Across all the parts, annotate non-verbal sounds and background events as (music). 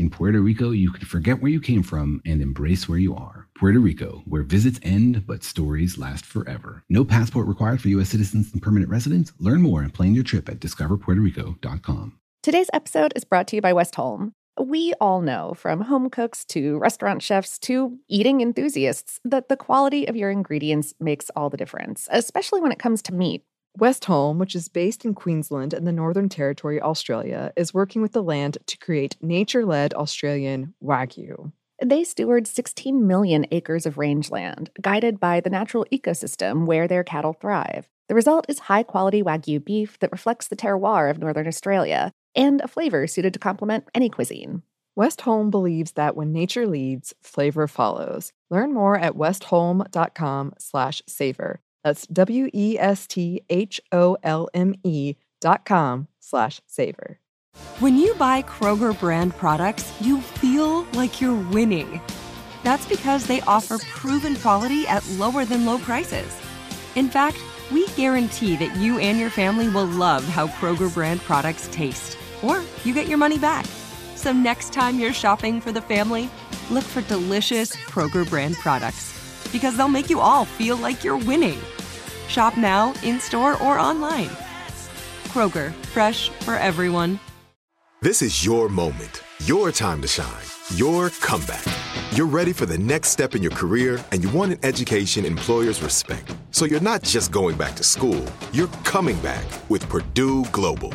In Puerto Rico, you can forget where you came from and embrace where you are. Puerto Rico, where visits end but stories last forever. No passport required for U.S. citizens and permanent residents. Learn more and plan your trip at discoverpuertorico.com. Today's episode is brought to you by Westholme. We all know, from home cooks to restaurant chefs to eating enthusiasts, that the quality of your ingredients makes all the difference, especially when it comes to meat. Westholme, which is based in Queensland and the Northern Territory, Australia, is working with the land to create nature led Australian Wagyu. They steward 16 million acres of rangeland, guided by the natural ecosystem where their cattle thrive. The result is high quality Wagyu beef that reflects the terroir of Northern Australia and a flavor suited to complement any cuisine. Westholme believes that when nature leads, flavor follows. Learn more at westholme.com slash savor. That's W E S T H O L M E dot com slash savor. When you buy Kroger brand products, you feel like you're winning. That's because they offer proven quality at lower than low prices. In fact, we guarantee that you and your family will love how Kroger brand products taste, or you get your money back. So next time you're shopping for the family, look for delicious Kroger brand products because they'll make you all feel like you're winning. Shop now, in store, or online. Kroger, fresh for everyone. This is your moment, your time to shine, your comeback. You're ready for the next step in your career, and you want an education employers respect. So you're not just going back to school, you're coming back with Purdue Global.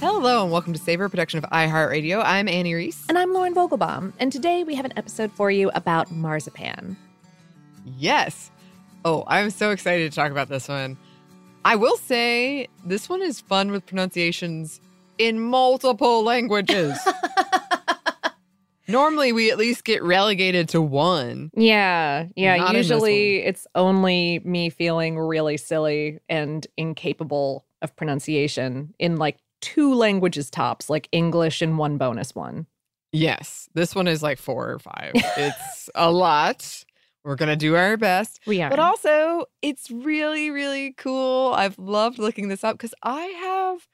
Hello and welcome to Savor Production of iHeartRadio. I'm Anney Reese. And I'm Lauren Vogelbaum, and today we have an episode for you about marzipan. Yes. Oh, I'm so excited to talk about this one. I will say this one is fun with pronunciations in multiple languages. (laughs) Normally, we at least get relegated to one. Yeah, yeah. Not usually, it's only me feeling really silly and incapable of pronunciation in like two languages tops, like English and one bonus one. Yes, this one is like four or five. it's a lot. We're going to do our best. We are. But also, it's really, really cool. I've loved looking this up because I have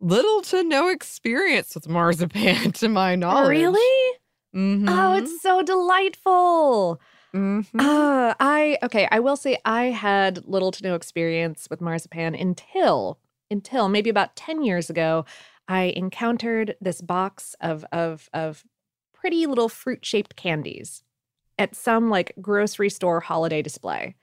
little to no experience with marzipan to my knowledge. really? Mhm. Oh, it's so delightful. Mhm. Uh, I okay. I will say I had little to no experience with marzipan until until maybe about ten years ago. I encountered this box of of of pretty little fruit shaped candies at some like grocery store holiday display,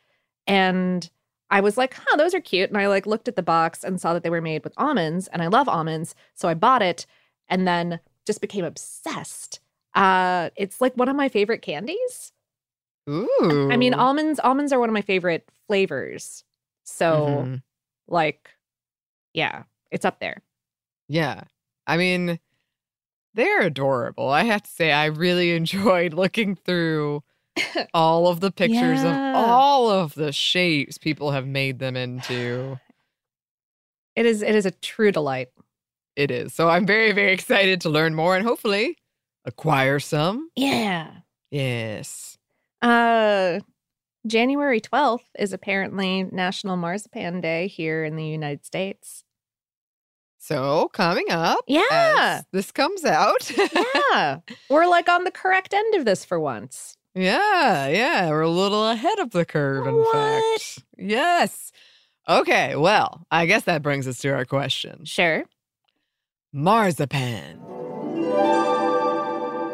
and I was like, "Huh, those are cute." And I like looked at the box and saw that they were made with almonds, and I love almonds, so I bought it, and then just became obsessed. Uh, it's like one of my favorite candies. Ooh. I mean, almonds almonds are one of my favorite flavors. So, Mhm. like, yeah, it's up there. Yeah. I mean, they're adorable. I have to say, I really (laughs) enjoyed looking through (laughs) all of the pictures Yeah. of all of the shapes people have made them into. (sighs) It is it is a true delight. It is. So I'm very, very excited to learn more and hopefully acquire some. Yeah. Yes. Uh January 12th is apparently National Marzipan Day here in the United States. So coming up, Yeah. this comes out. (laughs) Yeah. We're like on the correct end of this for once. yeah, yeah. We're a little ahead of the curve, in What? fact. Yes. Okay, well, I guess that brings us to our question. Sure. Marzipan.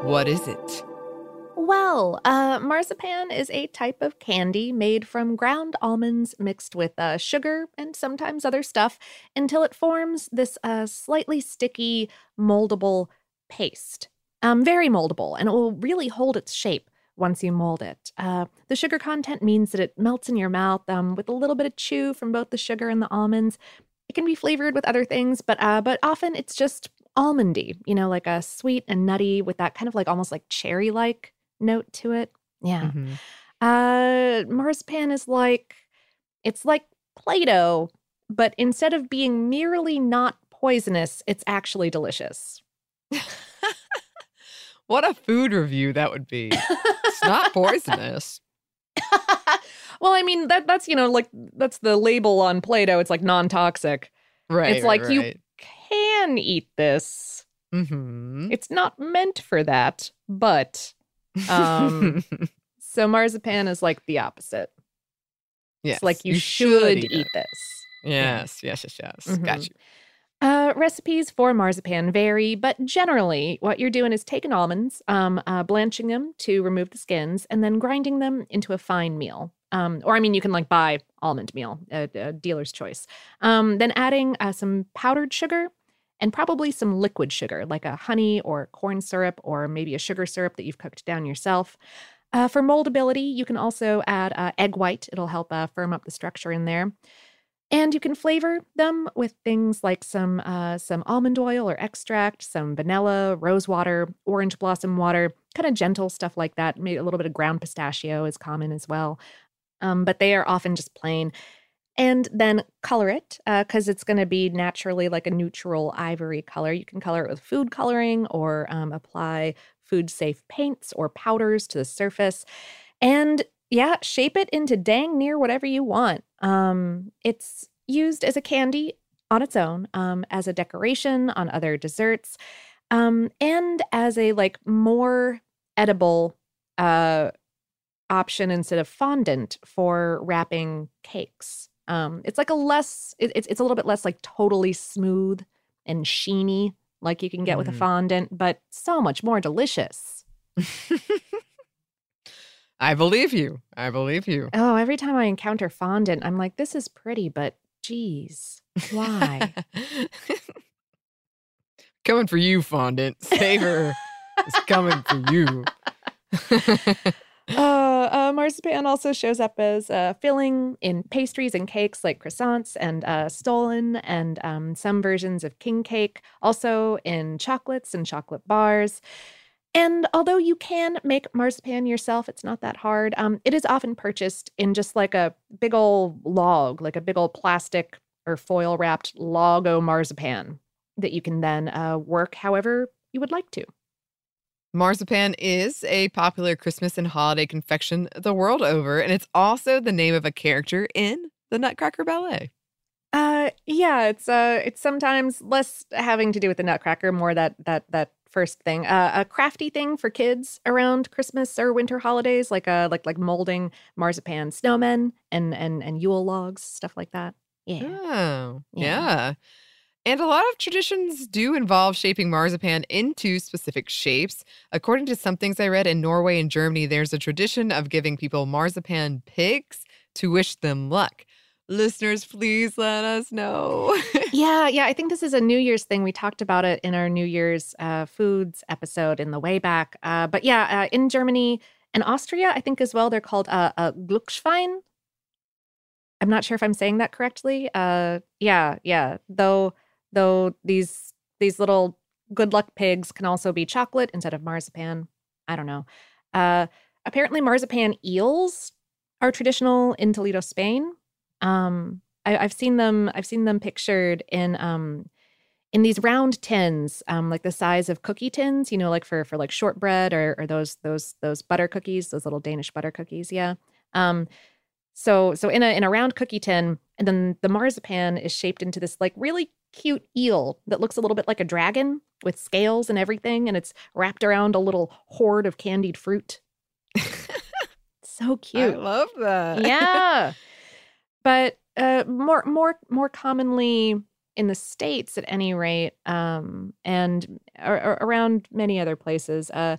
What is it? Well, uh, marzipan is a type of candy made from ground almonds mixed with uh, sugar and sometimes other stuff until it forms this uh, slightly sticky, moldable paste. Um, very moldable, and it will really hold its shape once you mold it. Uh, the sugar content means that it melts in your mouth um, with a little bit of chew from both the sugar and the almonds. It can be flavored with other things, but uh, but often it's just almondy, you know, like a sweet and nutty with that kind of like almost like cherry like note to it. Yeah. Mhm. Uh, marzipan is like it's like Play-Doh, but instead of being merely not poisonous, it's actually delicious. (laughs) What a food review that would be. It's not poisonous. (laughs) well, I mean that that's you know like that's the label on Play-Doh. It's like non-toxic. Right. It's like you can eat this. Mm-hmm. It's not meant for that, but um (laughs) so marzipan is like the opposite. yes. It's like you, should, eat, it. this. Yes, yes, yes, yes. Got Mhm. you. Uh, recipes for marzipan vary, but generally, what you're doing is taking almonds, um, uh, blanching them to remove the skins, and then grinding them into a fine meal. Um, or, I mean, you can like buy almond meal, a, a dealer's choice. Um, then adding uh, some powdered sugar and probably some liquid sugar, like a honey or corn syrup, or maybe a sugar syrup that you've cooked down yourself. Uh, for moldability, you can also add uh, egg white. It'll help uh, firm up the structure in there. And you can flavor them with things like some uh, some almond oil or extract, some vanilla, rose water, orange blossom water, kind of gentle stuff like that. Maybe a little bit of ground pistachio is common as well. Um, but they are often just plain. And then color it because it's going to be naturally like a neutral ivory color. You can color it with food coloring or um, apply food safe paints or powders to the surface. And yeah, shape it into dang near whatever you want. Um, it's used as a candy on its own, um, as a decoration on other desserts, um, and as a like more edible uh, option instead of fondant for wrapping cakes. Um, it's like a less, it, it's it's a little bit less like totally smooth and sheeny like you can get with a Mhm. fondant, but so much more delicious. (laughs) I believe you. I believe you. Oh, every time I encounter fondant, I'm like, this is pretty, but geez, why? (laughs) coming for you, fondant. (laughs) Savor is coming for you. (laughs) uh, uh, marzipan also shows up as uh, filling in pastries and cakes like croissants and uh, stollen and um, some versions of king cake, also in chocolates and chocolate bars. And although you can make marzipan yourself, it's not that hard. Um, it is often purchased in just like a big old log, like a big old plastic or foil wrapped log o marzipan that you can then uh, work however you would like to. Marzipan is a popular Christmas and holiday confection the world over, and it's also the name of a character in the Nutcracker Ballet. Uh, yeah, it's uh, it's sometimes less having to do with the Nutcracker, more that that that first thing. Uh, a crafty thing for kids around Christmas or winter holidays, like uh, like like molding marzipan snowmen and and and Yule logs, stuff like that. Yeah. Oh, Yeah. yeah. And a lot of traditions do involve shaping marzipan into specific shapes. According to some things I read in Norway and Germany, there's a tradition of giving people marzipan pigs to wish them luck. Listeners, please let us know. (laughs) yeah, yeah. I think this is a New Year's thing. We talked about it in our New Year's uh, foods episode in the way back. Uh, but yeah, uh, in Germany and Austria, I think as well, they're called uh, uh, Glücksschwein. I'm not sure if I'm saying that correctly. Uh, yeah, yeah. Though, though these these little good luck pigs can also be chocolate instead of marzipan. I don't know. Uh, apparently, marzipan eels are traditional in Toledo, Spain. Um, I, I've seen them. I've seen them pictured in um, in these round tins, um, like the size of cookie tins. You know, like for for like shortbread or or those those those butter cookies, those little Danish butter cookies. Yeah. Um, so so in a in a round cookie tin, and then the marzipan is shaped into this like really cute eel that looks a little bit like a dragon with scales and everything, and it's wrapped around a little hoard of candied fruit. (laughs) so cute. I love that. yeah (laughs) but uh more more more commonly in the states at any rate um and ar- ar- around many other places uh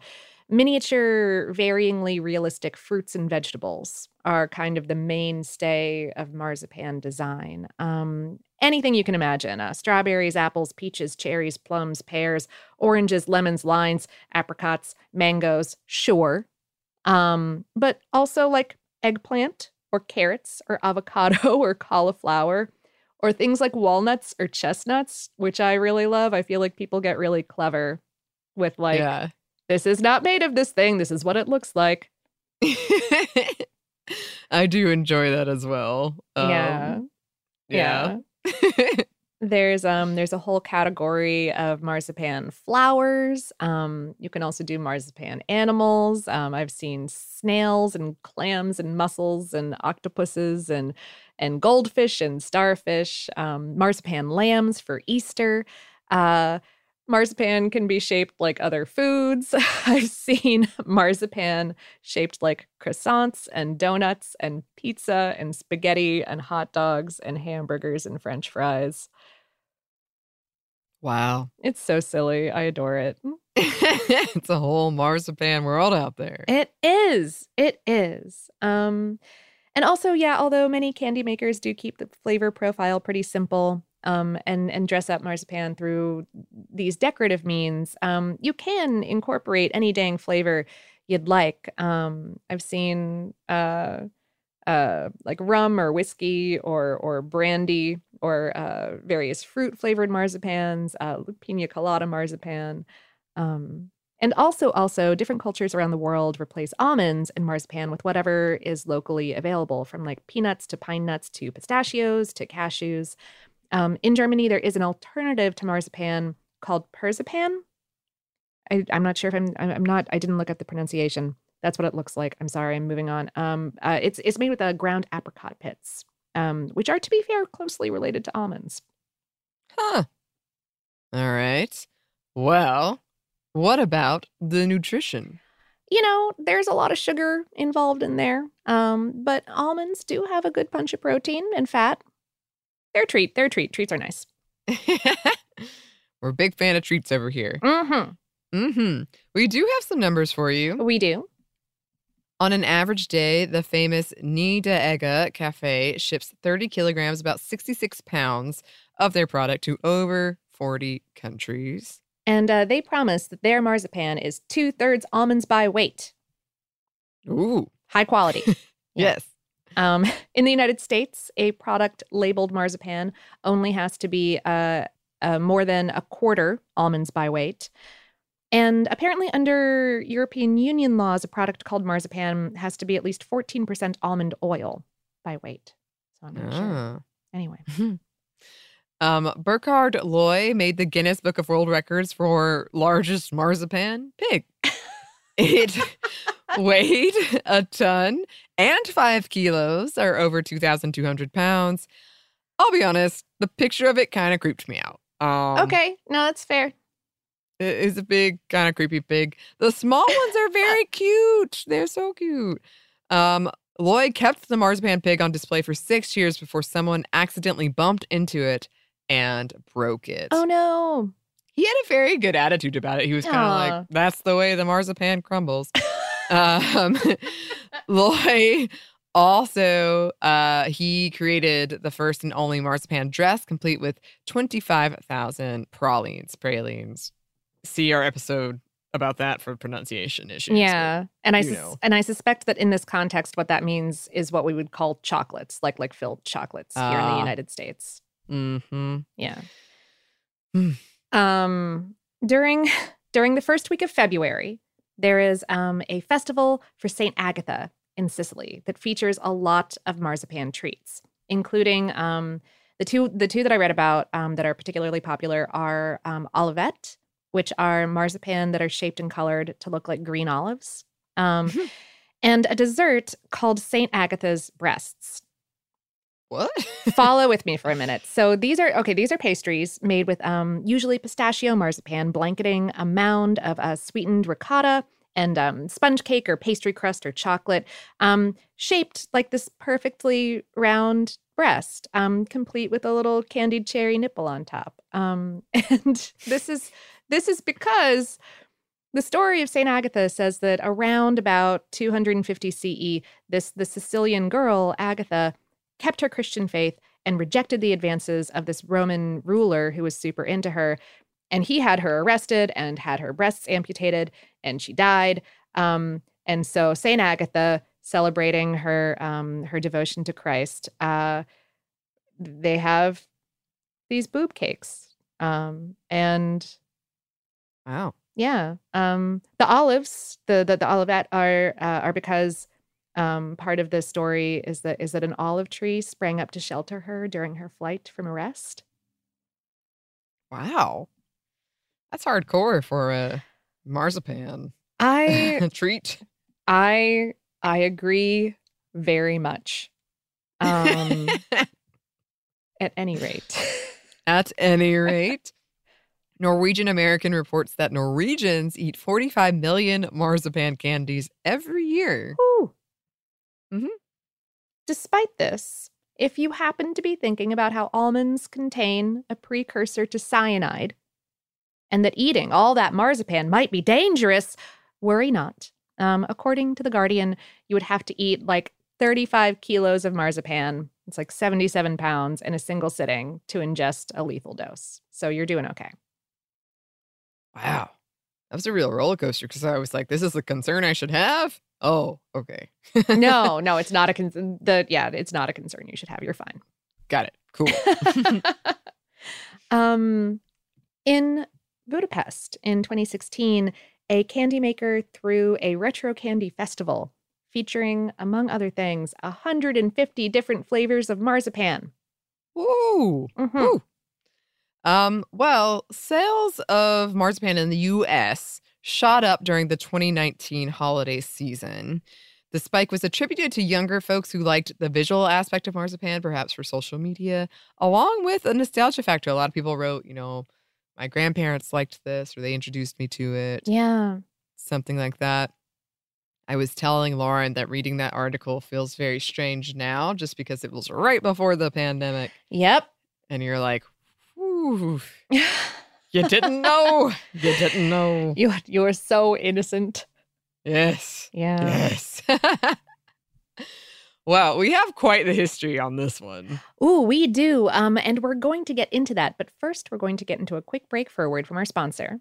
Miniature, varyingly realistic fruits and vegetables are kind of the mainstay of marzipan design. Um, anything you can imagine uh, strawberries, apples, peaches, cherries, plums, pears, oranges, lemons, limes, apricots, mangoes, sure. Um, but also like eggplant or carrots or (laughs) avocado or cauliflower or things like walnuts or chestnuts, which I really love. I feel like people get really clever with like, yeah. this is not made of this thing. This is what it looks like. (laughs) I do enjoy that as well. yeah. Um, yeah. (laughs) There's um there's a whole category of marzipan flowers. Um, you can also do marzipan animals. Um, I've seen snails and clams and mussels and octopuses and and goldfish and starfish. Um, marzipan lambs for Easter. Uh, marzipan can be shaped like other foods. (laughs) I've seen marzipan shaped like croissants and donuts and pizza and spaghetti and hot dogs and hamburgers and french fries. wow. It's so silly. I adore it. (laughs) it's a whole marzipan world out there. It is. It is. Um and also, yeah, although many candy makers do keep the flavor profile pretty simple, um, and and dress up marzipan through these decorative means, um, you can incorporate any dang flavor you'd like. Um, I've seen uh, uh, like rum or whiskey or or brandy or uh, various fruit flavored marzipans, uh, pina colada marzipan. Um, and also, also, different cultures around the world replace almonds and marzipan with whatever is locally available, from like peanuts to pine nuts to pistachios to cashews. Um, in Germany, there is an alternative to marzipan called persipan. I, I'm not sure if I'm. I'm not. I didn't look at the pronunciation. That's what it looks like. I'm sorry. I'm moving on. Um, uh, it's it's made with uh, ground apricot pits, um, which are, to be fair, closely related to almonds. Huh. All right. Well, what about the nutrition? you know, there's a lot of sugar involved in there. Um, but almonds do have a good punch of protein and fat. They're treat. They're a treat. Treats are nice. (laughs) We're a big fan of treats over here. Mm-hmm. Mm-hmm. We do have some numbers for you. We do. On an average day, the famous Niederegger Cafe ships 30 kilograms, about 66 pounds of their product to over 40 countries. And uh, they promise that their marzipan is two thirds almonds by weight, Ooh, high quality. Yeah. (laughs) yes. Um, (laughs) in the United States, a product labeled marzipan only has to be uh, uh, more than a quarter almonds by weight. And apparently, under European Union laws, a product called marzipan has to be at least 14% almond oil by weight. So I'm not sure. Ah. Anyway, (laughs) Um, Burkhard Loy made the Guinness Book of World Records for largest marzipan pig. (laughs) It (laughs) weighed a ton and five kilos, or over 2,200 pounds. I'll be honest, the picture of it kind of creeped me out. Um, okay, no, that's fair. It is a big, kind of creepy pig. The small ones are very (laughs) cute. They're so cute. Um, Lloyd kept the marzipan pig on display for six years before someone accidentally bumped into it and broke it. Oh no. He had a very good attitude about it. He was kind of like, that's the way the marzipan crumbles. (laughs) um, (laughs) Loy also, uh, he created the first and only marzipan dress complete with 25,000 pralines, pralines. See our episode about that for pronunciation issues. but- Yeah, and I sus- and I suspect that in this context, what that means is what we would call chocolates, like like filled chocolates here in the Ah. United States. Mhm. Yeah. Hmm. Um, during (laughs) during the first week of February, there is um, a festival for Saint Agatha in Sicily that features a lot of marzipan treats, including um, the two the two that I read about um, that are particularly popular are um, olivette, which are marzipan that are shaped and colored to look like green olives, um, and a dessert called Saint Agatha's breasts What? (laughs) follow with me for a minute. So these are okay. These are pastries made with um, usually pistachio marzipan, blanketing a mound of uh, sweetened ricotta and um, sponge cake or pastry crust or chocolate, um, shaped like this perfectly round breast, um, complete with a little candied cherry nipple on top. Um, (laughs) and this is this is because The story of St. Agatha says that around about 250 CE, this the Sicilian girl, Agatha, kept her Christian faith and rejected the advances of this Roman ruler who was super into her. And he had her arrested and had her breasts amputated, and she died. Um, and so St. Agatha, celebrating her um, her devotion to Christ, uh, they have these boob cakes. Um, and Wow. yeah. Um, the olives, the the, the olivette are uh, are because um, part of the story is that is that an olive tree sprang up to shelter her during her flight from arrest. Wow. That's hardcore for a marzipan I (laughs) treat. I I agree very much. Um, (laughs) at any rate, At any rate, Norwegian American reports that Norwegians eat 45 million marzipan candies every year. Whew. Mhm. Despite this, if you happen to be thinking about how almonds contain a precursor to cyanide and that eating all that marzipan might be dangerous, worry not. Um, according to The Guardian, you would have to eat like 35 kilos of marzipan. It's like 77 pounds in a single sitting to ingest a lethal dose. So you're doing okay. Wow. That was a real roller coaster because I was like, this is a concern I should have. Oh, okay. (laughs) no, no, it's not a concern. The yeah, it's not a concern. You should have. You're fine. Got it. Cool. (laughs) um, in Budapest in 2016, a candy maker threw a retro candy festival featuring, among other things, 150 different flavors of marzipan. Woo. Mhm. Woo. Um, well, sales of marzipan in the US shot up during the 2019 holiday season. The spike was attributed to younger folks who liked the visual aspect of marzipan, perhaps for social media, along with a nostalgia factor. A lot of people wrote, you know, my grandparents liked this or they introduced me to it, Yeah. something like that. I was telling Lauren that reading that article feels very strange now just because it was right before the pandemic. Yep. And you're like, Ooh, (laughs) you didn't know. You didn't know. you you're so innocent. Yes. Yeah. Yes. (laughs) wow, we have quite the history on this one. Ooh, we do. Um, and we're going to get into that. But first, we're going to get into a quick break for a word from our sponsor.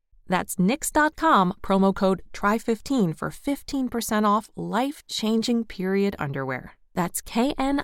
That's knix.com, promo code TRY15 for 15% off life changing period underwear. That's knix.com.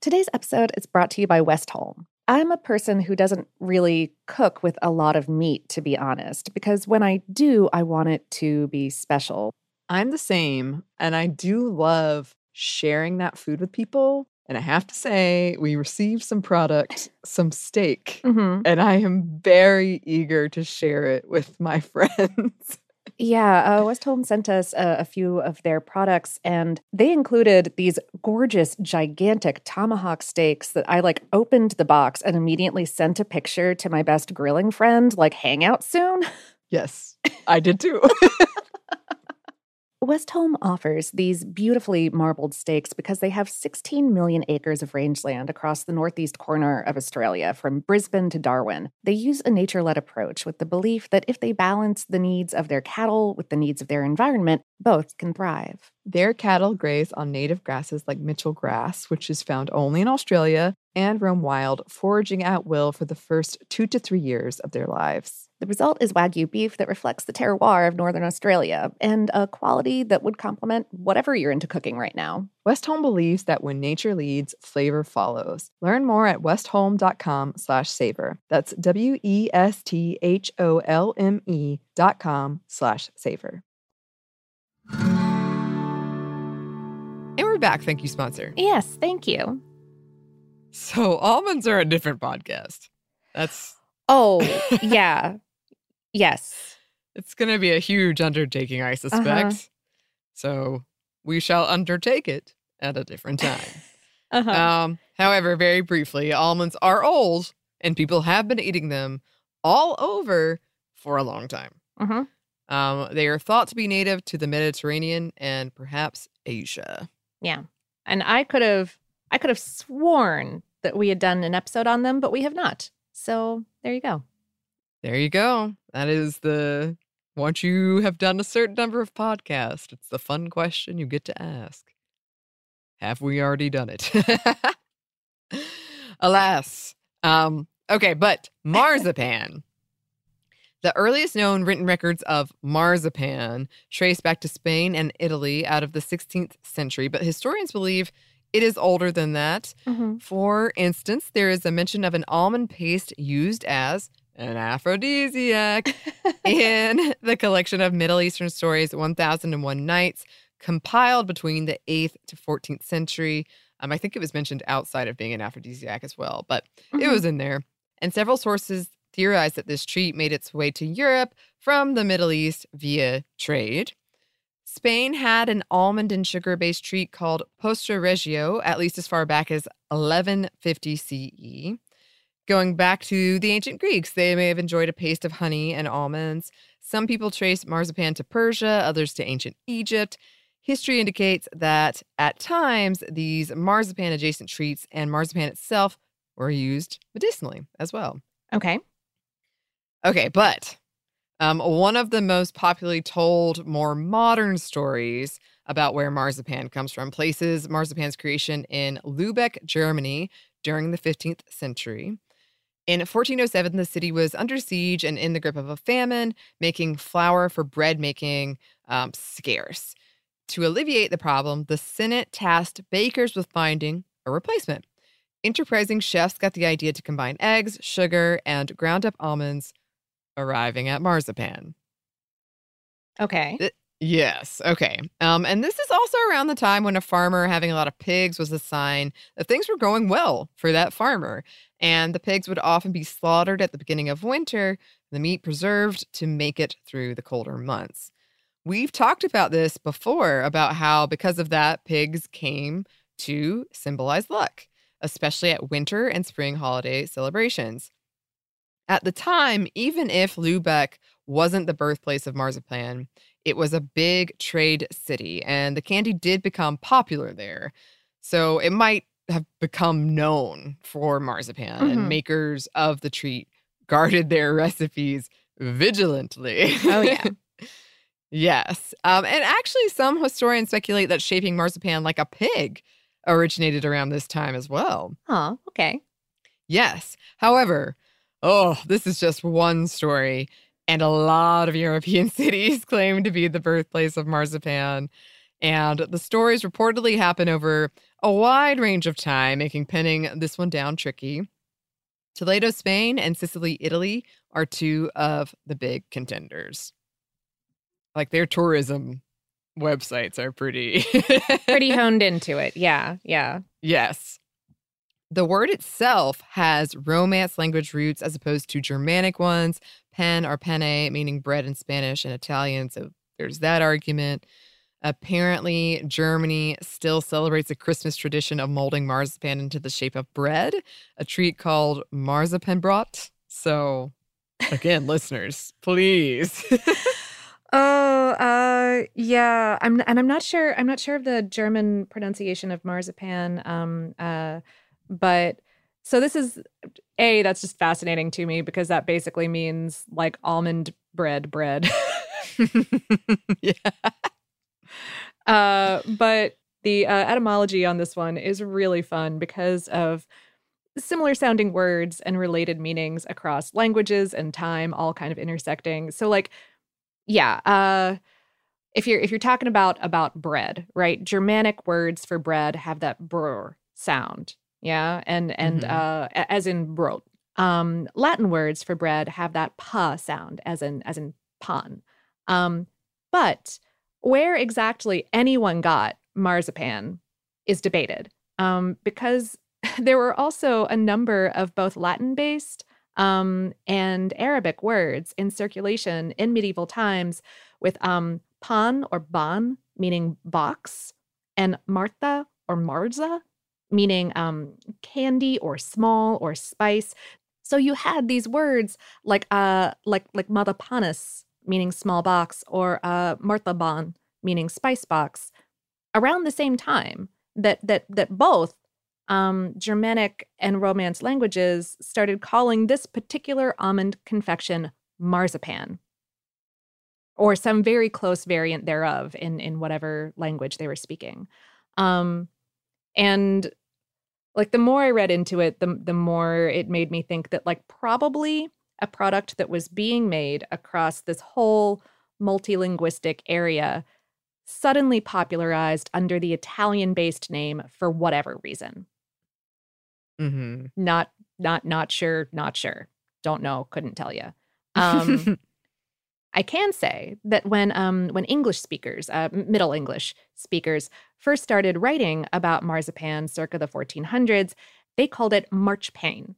Today's episode is brought to you by Westholme. I'm a person who doesn't really cook with a lot of meat, to be honest, because when I do, I want it to be special. I'm the same, and I do love sharing that food with people. And I have to say, we received some product, (laughs) some steak, Mm-hmm. and I am very eager to share it with my (laughs) friends. Yeah, uh, Westholme sent us a, a few of their products, and they included these gorgeous, gigantic tomahawk steaks that I like opened the box and immediately sent a picture to my best grilling friend, like, hang out soon. yes, (laughs) I did too. Westholme offers these beautifully marbled steaks because they have 16 million acres of rangeland across the northeast corner of Australia, from Brisbane to Darwin. They use a nature led approach with the belief that if they balance the needs of their cattle with the needs of their environment, both can thrive. Their cattle graze on native grasses like Mitchell grass, which is found only in Australia, and roam wild, foraging at will for the first two to three years of their lives. The result is Wagyu beef that reflects the terroir of Northern Australia and a quality that would complement whatever you're into cooking right now. Westholme believes that when nature leads, flavor follows. Learn more at westholme.com slash savor. That's W-E-S-T-H-O-L-M-E dot com slash savor. And we're back. Thank you, sponsor. Yes, thank you. So, almonds are a different podcast. That's Oh, (laughs) yeah. Yes. it's going to be a huge undertaking, I suspect. Uh-huh. So, we shall undertake it at a different time. (laughs) Uh-huh. Um, however, very briefly, almonds are old and people have been eating them all over for a long time. Mhm. Um, they are thought to be native to the Mediterranean and perhaps Asia. Yeah. And I could have I could have sworn that we had done an episode on them, but we have not. So there you go. There you go. That is the once you have done a certain number of podcasts, it's the fun question you get to ask. Have we already done it? (laughs) Alas. Um, okay, but marzipan. the earliest known written records of marzipan trace back to Spain and Italy out of the 16th century, but historians believe it is older than that. For instance, there is a mention of an almond paste used as an aphrodisiac (laughs) in the collection of Middle Eastern stories 1001 Nights, compiled between the 8th to 14th century. Um, I think it was mentioned outside of being an aphrodisiac as well, but it was in there. And several sources theorize that this treat made its way to Europe from the Middle East via trade. Spain had an almond and sugar based treat called Postre Regio, at least as far back as 1150 CE. Going back to the ancient Greeks, they may have enjoyed a paste of honey and almonds. Some people trace marzipan to Persia, others to ancient Egypt. History indicates that at times these marzipan adjacent treats and marzipan itself were used medicinally as well. Okay. Okay, but um, one of the most popularly told, more modern stories about where marzipan comes from places marzipan's creation in Lubeck, Germany during the 15th century. In 1407, the city was under siege and in the grip of a famine, making flour for bread making um, scarce. To alleviate the problem, the Senate tasked bakers with finding a replacement. Enterprising chefs got the idea to combine eggs, sugar, and ground up almonds, arriving at marzipan. Okay. Yes. Okay. Um, and this is also around the time when a farmer having a lot of pigs was a sign that things were going well for that farmer. And the pigs would often be slaughtered at the beginning of winter, the meat preserved to make it through the colder months. We've talked about this before about how, because of that, pigs came to symbolize luck, especially at winter and spring holiday celebrations. At the time, even if Lubeck wasn't the birthplace of marzipan, it was a big trade city, and the candy did become popular there. So it might have become known for marzipan, Mhm. and makers of the treat guarded their recipes vigilantly. Oh, yeah. (laughs) yes. Um, and actually, some historians speculate that shaping marzipan like a pig originated around this time as well. Oh, okay. Yes. However, oh, this is just one story. And a lot of European (laughs) cities claim to be the birthplace of marzipan. And the stories reportedly happen over a wide range of time, making pinning this one down tricky. Toledo, Spain, and Sicily, Italy are two of the big contenders. Like their tourism websites are pretty (laughs) Pretty honed into it. Yeah. Yeah. Yes. The word itself has Romance language roots as opposed to Germanic ones, pen or penne, meaning bread in Spanish and Italian. So there's that argument. Apparently, Germany still celebrates a Christmas tradition of molding marzipan into the shape of bread, a treat called Marzipanbrot. So, again, listeners, please. (laughs) Oh, uh, yeah. I'm, and I'm not sure. I'm not sure of the German pronunciation of marzipan. Um, uh, but so this is a that's just fascinating to me because that basically means like almond bread bread. (laughs) yeah. (laughs) Uh, but the uh, etymology on this one is really fun because of similar sounding words and related meanings across languages and time all kind of intersecting. So like yeah, uh if you're if you're talking about about bread, right? Germanic words for bread have that brr sound. Yeah, and and Mhm. uh as in brot. Um Latin words for bread have that pa sound as in as in pan. Um but where exactly anyone got marzipan is debated. Um because (laughs) there were also a number of both Latin based um, and Arabic words in circulation in medieval times with um, pan or ban, meaning box, and martha or marza, meaning um, candy or small or spice. So you had these words like uh, like like madapanis, meaning small box, or uh, marthaban, meaning spice box, around the same time that that that both um, Germanic and Romance languages started calling this particular almond confection marzipan, or some very close variant thereof in in whatever language they were speaking. Um, and like the more I read into it, the the more it made me think that like probably a product that was being made across this whole multilinguistic area suddenly popularized under the Italian-based name for whatever reason. Hmm not not not sure not sure. Don't know couldn't tell you (laughs) um i can say that when um when english speakers uh, middle english speakers first started writing about marzipan circa the 1400s they called it marchpane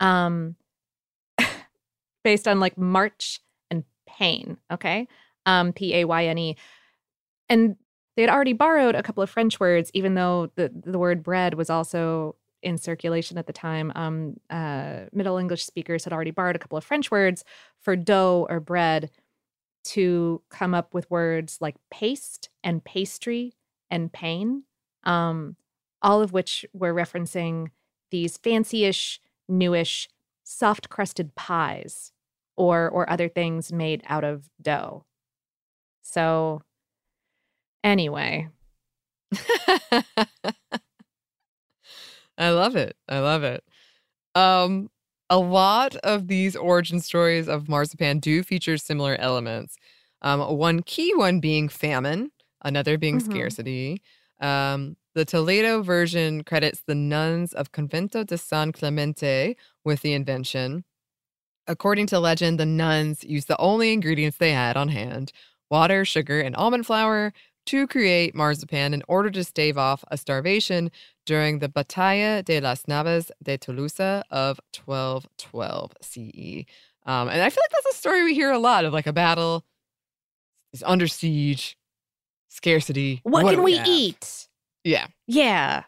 um (laughs) based on like march and pain okay? Um p-a-y-n-e and they had already borrowed a couple of french words even though the the word bread was also in circulation at the time, um, uh, Middle English speakers had already borrowed a couple of French words for dough or bread to come up with words like paste and pastry and pain, um, all of which were referencing these fancy-ish, newish, soft crusted pies or or other things made out of dough. So anyway, (laughs) I love it. I love it. Um, a lot of these origin stories of marzipan do feature similar elements. Um, one key one being famine, another being Mhm. scarcity. Um, the Toledo version credits the nuns of Convento de San Clemente with the invention. According to legend, the nuns used the only ingredients they had on hand water, sugar, and almond flour to create marzipan in order to stave off a starvation during the Batalla de las Navas de Tolosa of 1212 CE. Um, and I feel like that's a story we hear a lot of like a battle is under siege, scarcity. what, do can we have? eat? Yeah. Yeah.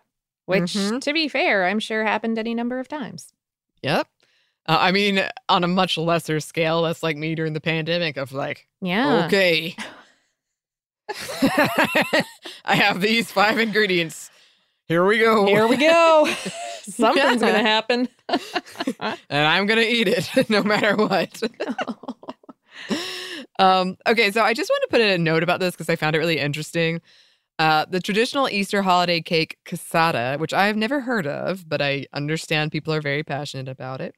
Which, Mhm. to be fair, I'm sure happened any number of times. Yep. Uh, I mean, on a much lesser scale, that's like me during the pandemic of like, Yeah. okay. (laughs) I have these five ingredients. Here we go. Here we go. (laughs) Something's Yeah. going to happen. (laughs) and I'm going to eat it (laughs) no matter what. Um, okay, so I just want to put in a note about this because I found it really interesting. Uh, the traditional Easter holiday cake cassata, which I have never heard of, but I understand people are very passionate about it,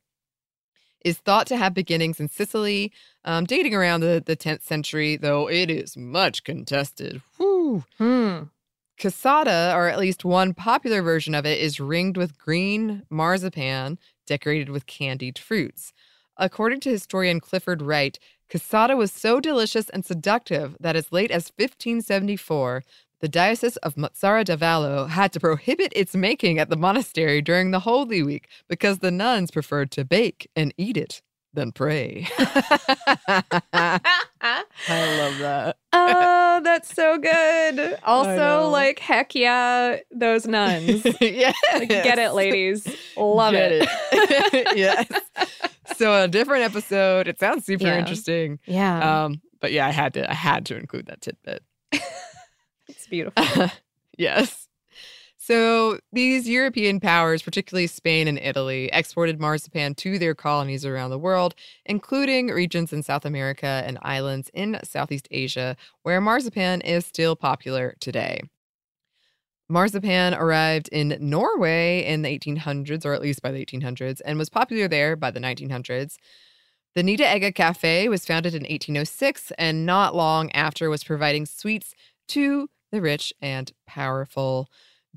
is thought to have beginnings in Sicily, um, dating around the, the 10th century, though it is much contested. Hmm. Cassata, or at least one popular version of it, is ringed with green marzipan decorated with candied fruits. According to historian Clifford Wright, cassata was so delicious and seductive that as late as 1574, the Diocese of Mazara del Vallo had to prohibit its making at the monastery during the Holy Week because the nuns preferred to bake and eat it than pray. (laughs) I love that. (laughs) Oh, that's so good. (laughs) Also, like, heck yeah, those nuns. yeah. Like, get it, ladies. Love Get it. it. yes. So a different episode. It sounds super Yeah. interesting. Yeah. Um, but yeah, I had to I had to include that tidbit. it's beautiful. yes. So these European powers, particularly Spain and Italy, exported marzipan to their colonies around the world, including regions in South America and islands in Southeast Asia, where marzipan is still popular today. Marzipan arrived in Norway in the 1800s, or at least by the 1800s, and was popular there by the 1900s. The Niederegger Cafe was founded in 1806 and not long after was providing sweets to the rich and powerful.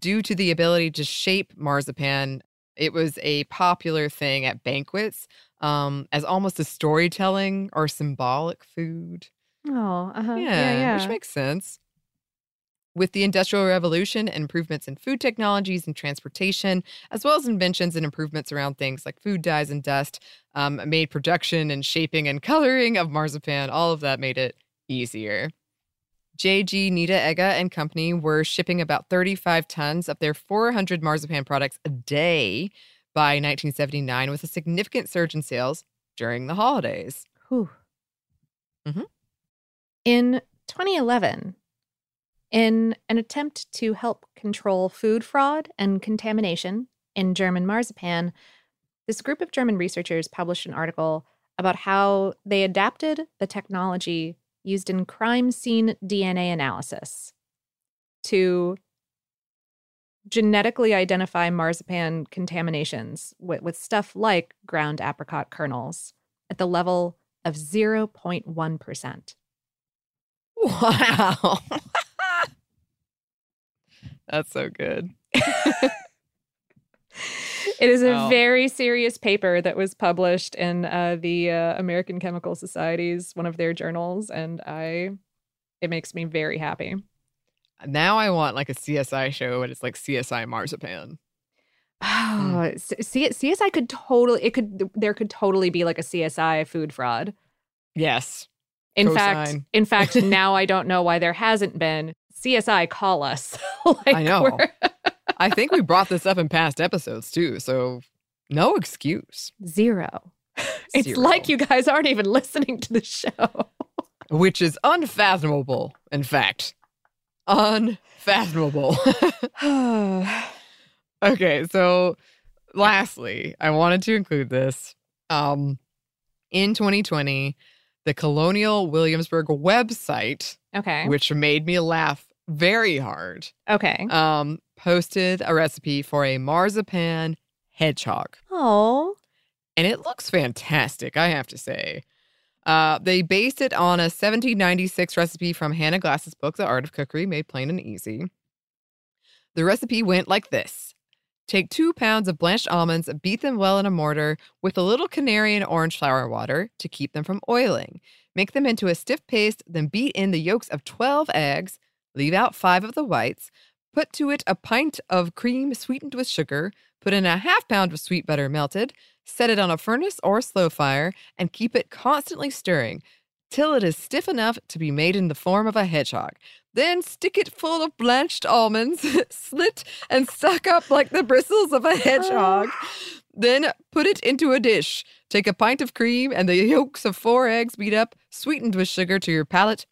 Due to the ability to shape marzipan, it was a popular thing at banquets um, as almost a storytelling or symbolic food. oh, uh-huh. yeah, yeah, yeah. which makes sense. With the Industrial Revolution improvements in food technologies and transportation, as well as inventions and improvements around things like food dyes and dust, um, made production and shaping and coloring of marzipan, all of that made it easier. JG Niederegger and Company were shipping about 35 tons of their 400 marzipan products a day by 1979, with a significant surge in sales during the holidays. Whew. Mhm. In 2011, in an attempt to help control food fraud and contamination in German marzipan, this group of German researchers published an article about how they adapted the technology used in crime scene DNA analysis to genetically identify marzipan contaminations with, with stuff like ground apricot kernels at the level of 0.1%. Wow. (laughs) That's so good. (laughs) It is a Wow. very serious paper that was published in uh, the uh, American Chemical Society's one of their journals, and I, it makes me very happy. Now I want like a CSI show, but it's like CSI marzipan. Oh, C- C- CSI could totally, it could, there could totally be like a CSI food fraud. Yes. In fact, in fact, (laughs) now I don't know why there hasn't been. CSI, call us. (laughs) like I know. I think we brought this up in past episodes too, so no excuse. Zero. (laughs) It's Zero. like you guys aren't even listening to the show. (laughs) Which is unfathomable, in fact. Unfathomable. (laughs) okay, so lastly, I wanted to include this. Um, in 2020, the Colonial Williamsburg website, okay. which made me laugh very hard, okay. um, posted a recipe for a marzipan hedgehog. Oh. And it looks fantastic, I have to say. Uh, they based it on a 1796 recipe from Hannah Glasse's book, The Art of Cookery, made plain and easy. The recipe went like this Take two pounds of blanched almonds, beat them well in a mortar with a little canary and orange flower water to keep them from oiling. Make them into a stiff paste, then beat in the yolks of 12 eggs, leave out five of the whites, put to it a pint of cream sweetened with sugar, put in a half pound of sweet butter melted, set it on a furnace or slow fire, and keep it constantly stirring till it is stiff enough to be made in the form of a hedgehog. Then stick it full of blanched almonds, (laughs) slit and suck up like the bristles of a hedgehog. (laughs) Then put it into a dish. Take a pint of cream and the yolks of four eggs beat up, sweetened with sugar to your palate.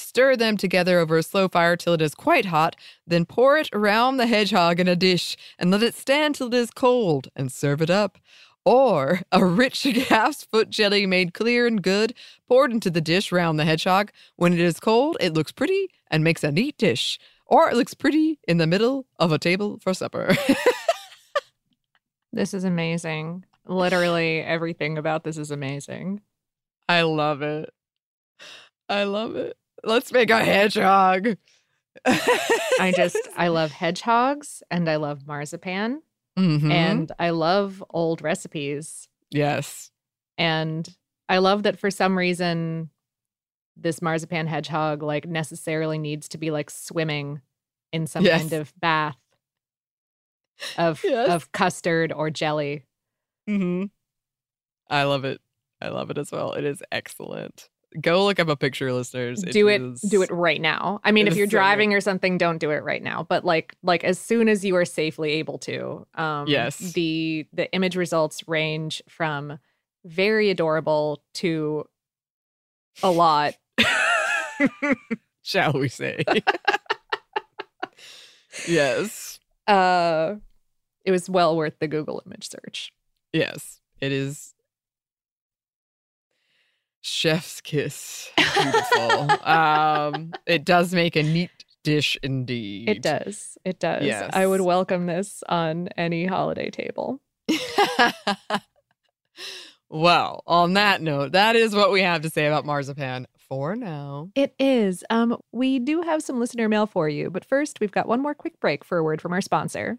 Stir them together over a slow fire till it is quite hot. Then pour it around the hedgehog in a dish and let it stand till it is cold and serve it up. Or a rich (laughs) calf's foot jelly made clear and good, poured into the dish round the hedgehog. When it is cold, it looks pretty and makes a neat dish. Or it looks pretty in the middle of a table for supper. (laughs) This is amazing. Literally everything about this is amazing. I love it. I love it. Let's make a hedgehog. I just (laughs) I love hedgehogs and I love marzipan Mhm. and I love old recipes yes. and I love that for some reason this marzipan hedgehog like necessarily needs to be like swimming in some Yes. kind of bath of Yes. of custard or jelly. Mm-hmm. I love it. I love it as well. It is excellent. Go look up a picture, listeners. do it is- do it right now. I mean, if you're driving or something, don't do it right now. But like like as soon as you are safely able to. Um Yes. the the image results range from very adorable to a lot. (laughs) (laughs) Shall we say? (laughs) yes. Uh it was well worth the Google image search. Yes. It is chef's kiss. Beautiful. um, it does make a neat dish indeed. It does. It does. Yes. I would welcome this on any holiday table. (laughs) well, on that note, that is what we have to say about marzipan for now. It is. Um, we do have some listener mail for you, but first we've got one more quick break for a word from our sponsor.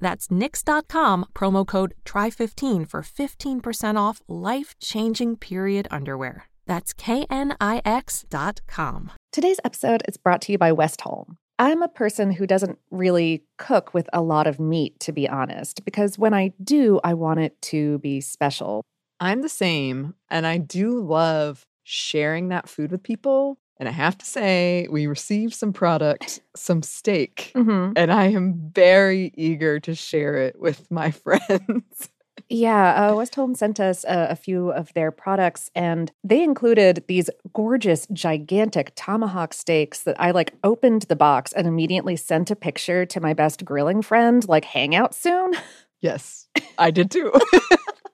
That's knix.com, promo code TRY15 for 15% off life changing period underwear. That's knix.com. Today's episode is brought to you by Westholme. I'm a person who doesn't really cook with a lot of meat, to be honest, because when I do, I want it to be special. I'm the same, and I do love sharing that food with people. And I have to say, we received some product, some steak, Mm-hmm. and I am very eager to share it with my (laughs) friends. Yeah, uh, Westholme sent us a, a few of their products, and they included these gorgeous, gigantic tomahawk steaks that I like opened the box and immediately sent a picture to my best grilling friend, like, hang out soon. yes, (laughs) I did too. (laughs)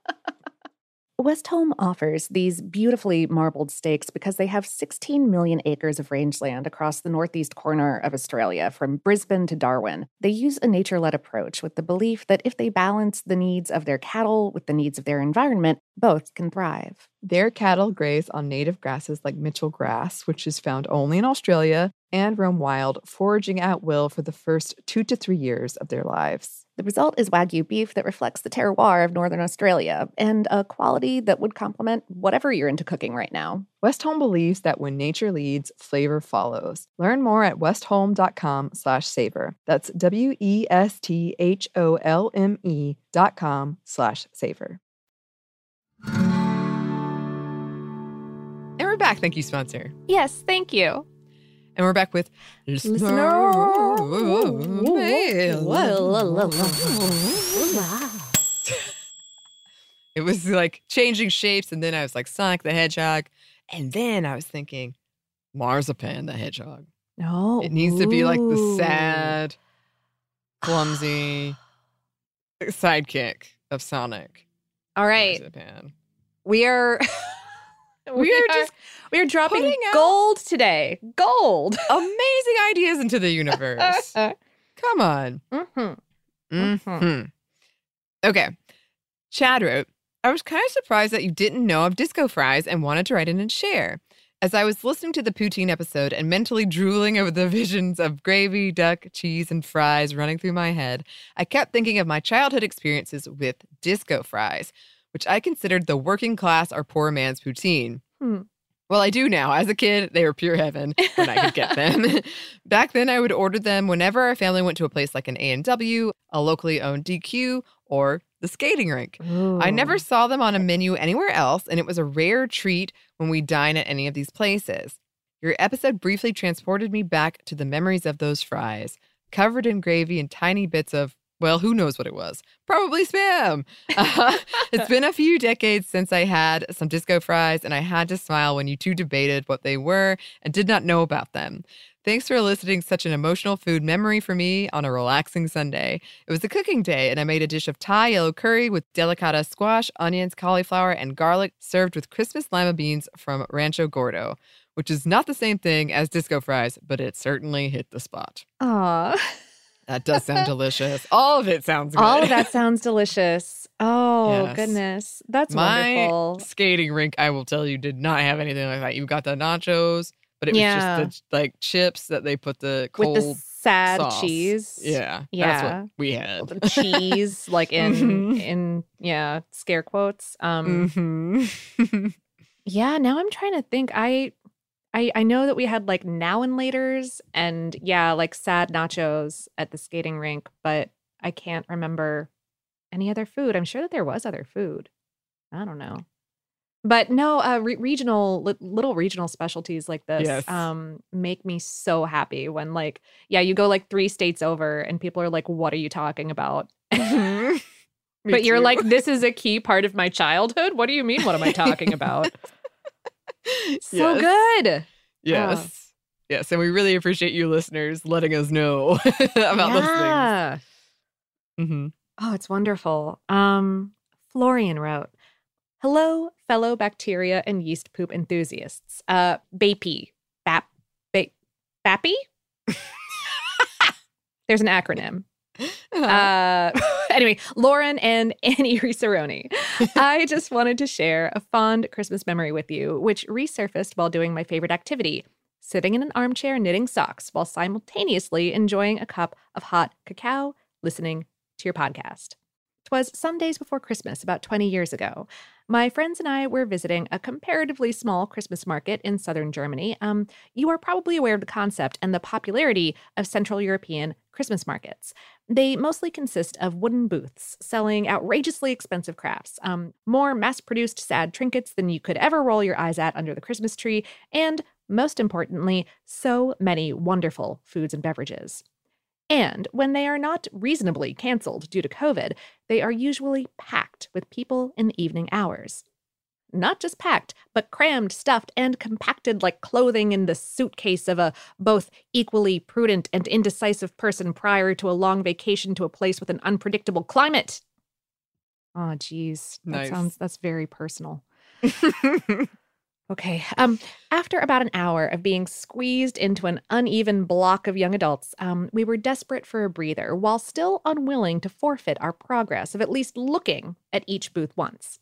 Westholme offers these beautifully marbled steaks because they have 16 million acres of rangeland across the northeast corner of Australia, from Brisbane to Darwin. They use a nature led approach with the belief that if they balance the needs of their cattle with the needs of their environment, both can thrive. Their cattle graze on native grasses like Mitchell grass, which is found only in Australia, and roam wild, foraging at will for the first two to three years of their lives. The result is Wagyu beef that reflects the terroir of Northern Australia and a quality that would complement whatever you're into cooking right now. Westholme believes that when nature leads, flavor follows. Learn more at westholme.com slash savor. That's W-E-S-T-H-O-L-M-E dot com slash savor. And we're back. Thank you, sponsor. Yes, thank you. And we're back with listener. It was like changing shapes, and then I was like Sonic the Hedgehog, and then I was thinking Marzipan the Hedgehog. No. It needs to be like the oh. sad, clumsy (sighs) sidekick of Sonic. All right. Marzipan. We are we, are (laughs) are just we are dropping out- gold today. Gold. (laughs) Amazing ideas into the universe. (laughs) Come on. Mhm. Mhm. Okay. Chad wrote, I was kind of surprised that you didn't know of disco fries and wanted to write in and share. As I was listening to the poutine episode and mentally drooling over the (laughs) visions of gravy, duck, cheese, and fries running through my head, I kept thinking of my childhood experiences with disco fries, which I considered the working class or poor man's poutine. Hmm. Well, I do now. As a kid, they were pure heaven when I could get (laughs) them. (laughs) Back then, I would order them whenever our family went to a place like an A&W, a locally owned DQ, or the skating rink. I never saw them on a menu anywhere else, and it was a rare treat when we dine at any of these places. Your episode briefly transported me back to the memories of those fries, covered in gravy and tiny bits of, well, who knows what it was? Probably spam. Uh, (laughs) it's been a few decades since I had some disco fries, and I had to smile when you two debated what they were and did not know about them. Thanks for eliciting such an emotional food memory for me on a relaxing Sunday. It was a cooking day, and I made a dish of Thai yellow curry with delicata squash, onions, cauliflower, and garlic served with Christmas lima beans from Rancho Gordo, which is not the same thing as disco fries, but it certainly hit the spot. Aw. (laughs) That does sound (laughs) delicious. All of it sounds good. All of that sounds delicious. Oh, Yes. goodness. That's My wonderful. skating rink, I will tell you, did not have anything like that. You got the nachos, but it Yeah. was just the like chips that they put the With cold the sad sauce. cheese. Yeah, that's Yeah. what we had. The cheese, like (laughs) in Mhm. in yeah, scare quotes. Um Mhm. (laughs) Yeah, now I'm trying to think. I I I know that we had like now and laters and yeah, like sad nachos at the skating rink, but I can't remember any other food. I'm sure that there was other food. I don't know. But no, uh, re- regional li- little regional specialties like this Yes. um make me so happy when like yeah, you go like 3 states over and people are like what are you talking about? (laughs) Me but you're like this is a key part of my childhood. What do you mean what am I talking (laughs) about? (laughs) So Yes. good. Yes. Yes. And we really appreciate you listeners letting us know (laughs) about those yeah. things. hmm Oh, it's wonderful. Um, Florian wrote, "Hello, fellow bacteria and yeast poop enthusiasts. Uh, BAPE, BAP, BAP, BAPE. (laughs) There's an acronym. Uh, (laughs) anyway, Lauren and (laughs) Anney Riceroni. (laughs) I just wanted to share a fond Christmas memory with you, which resurfaced while doing my favorite activity sitting in an armchair knitting socks while simultaneously enjoying a cup of hot cacao, listening to your podcast. podcast. 'Twas some days before Christmas, about 20 years ago. My friends and I were visiting a comparatively small Christmas market in southern Germany. Um, you are probably aware of the concept and the popularity of Central European Christmas markets. They mostly consist of wooden booths selling outrageously expensive crafts, um, more mass produced sad trinkets than you could ever roll your eyes at under the Christmas tree, and most importantly, so many wonderful foods and beverages. And when they are not reasonably canceled due to COVID, they are usually packed with people in the evening hours. Not just packed, but crammed, stuffed, and compacted like clothing in the suitcase of a both equally prudent and indecisive person prior to a long vacation to a place with an unpredictable climate. Oh, geez. That Nice. sounds that's very personal. (laughs) Okay. Um, after about an hour of being squeezed into an uneven block of young adults, um, we were desperate for a breather while still unwilling to forfeit our progress of at least looking at each booth once.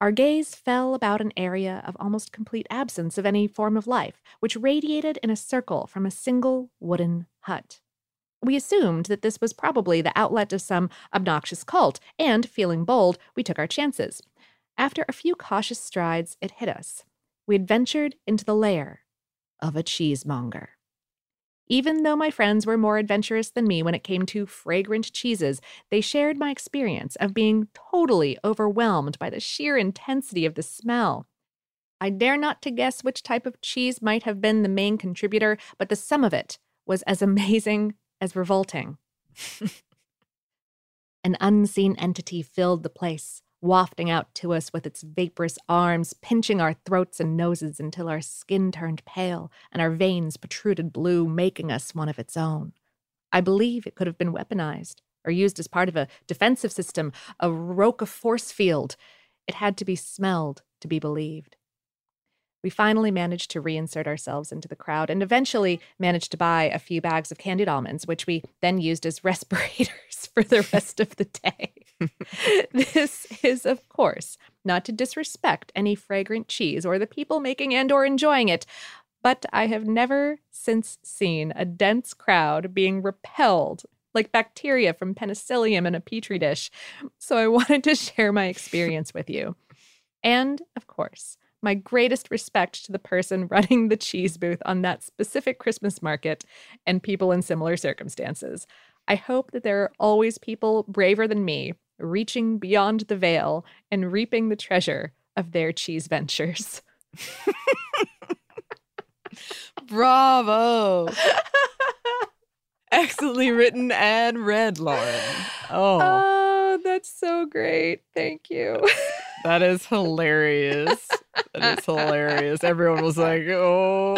Our gaze fell about an area of almost complete absence of any form of life, which radiated in a circle from a single wooden hut. We assumed that this was probably the outlet of some obnoxious cult, and, feeling bold, we took our chances. After a few cautious strides, it hit us we had ventured into the lair of a cheesemonger. Even though my friends were more adventurous than me when it came to fragrant cheeses, they shared my experience of being totally overwhelmed by the sheer intensity of the smell. I dare not to guess which type of cheese might have been the main contributor, but the sum of it was as (laughs) amazing as revolting. (laughs) An unseen entity filled the place, wafting out to us with its vaporous arms, pinching our throats and noses until our skin turned pale and our veins protruded blue, making us one of its own. I believe it could have been weaponized or used as part of a defensive system, a Roca force field. It had to be smelled to be believed. We finally managed to reinsert ourselves into the crowd and eventually managed to buy a few bags of candied almonds, which we then used as (laughs) respirators for the rest of the day. (laughs) this is, of course, not to disrespect any fragrant cheese or the people making and or enjoying it, but I have never since seen a dense crowd being repelled like bacteria from penicillium in a petri dish. So I (laughs) wanted to share my experience with you. And, of course, my greatest respect to the person running the cheese booth on that specific Christmas market and people in similar circumstances. I hope that there are always people braver than me, reaching beyond the veil and reaping the treasure of their cheese ventures. Bravo. (laughs) Excellently written and read, Lauren. Oh, Oh, that's so great. Thank you. (laughs) that is hilarious. That is hilarious. Everyone was like, oh.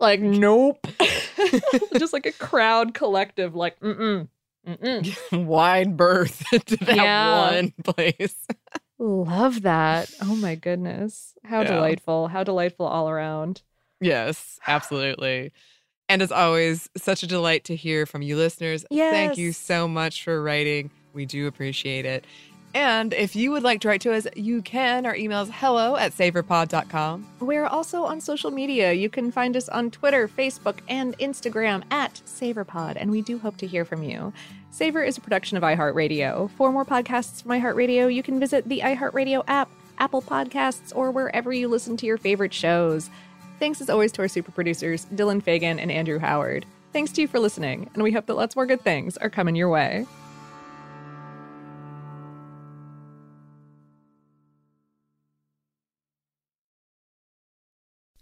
like, nope. (laughs) Just like a crowd collective, like, mm-mm. Mm-mm. (laughs) Wide berth (laughs) to that Yeah. one place. (laughs) Love that. Oh my goodness. How Yeah. delightful. How delightful all around. Yes, absolutely. And as always, such a delight to hear from you listeners. Thank you so much for writing. We do appreciate it. And if you would like to write to us, you can. Our email is hello at savorpod.com. We're also on social media. You can find us on Twitter, Facebook, and Instagram at SavorPod, and we do hope to hear from you. Savor is a production of iHeartRadio. For more podcasts from iHeartRadio, you can visit the iHeartRadio app, Apple Podcasts, or wherever you listen to your favorite shows. Thanks as always to our super producers, Dylan Fagan and Andrew Howard. Thanks to you for listening, and we hope that lots more good things are coming your way.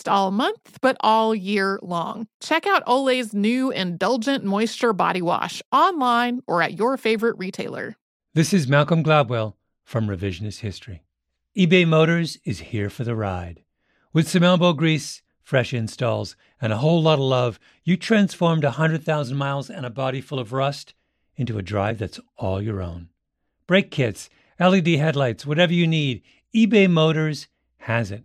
last all month, but all year long. Check out Olay's new Indulgent Moisture Body Wash online or at your favorite retailer. This is Malcolm Gladwell from Revisionist History. eBay Motors is here for the ride. With some elbow grease, fresh installs, and a whole lot of love, you transformed 100,000 miles and a body full of rust into a drive that's all your own. Brake kits, LED headlights, whatever you need, eBay Motors has it.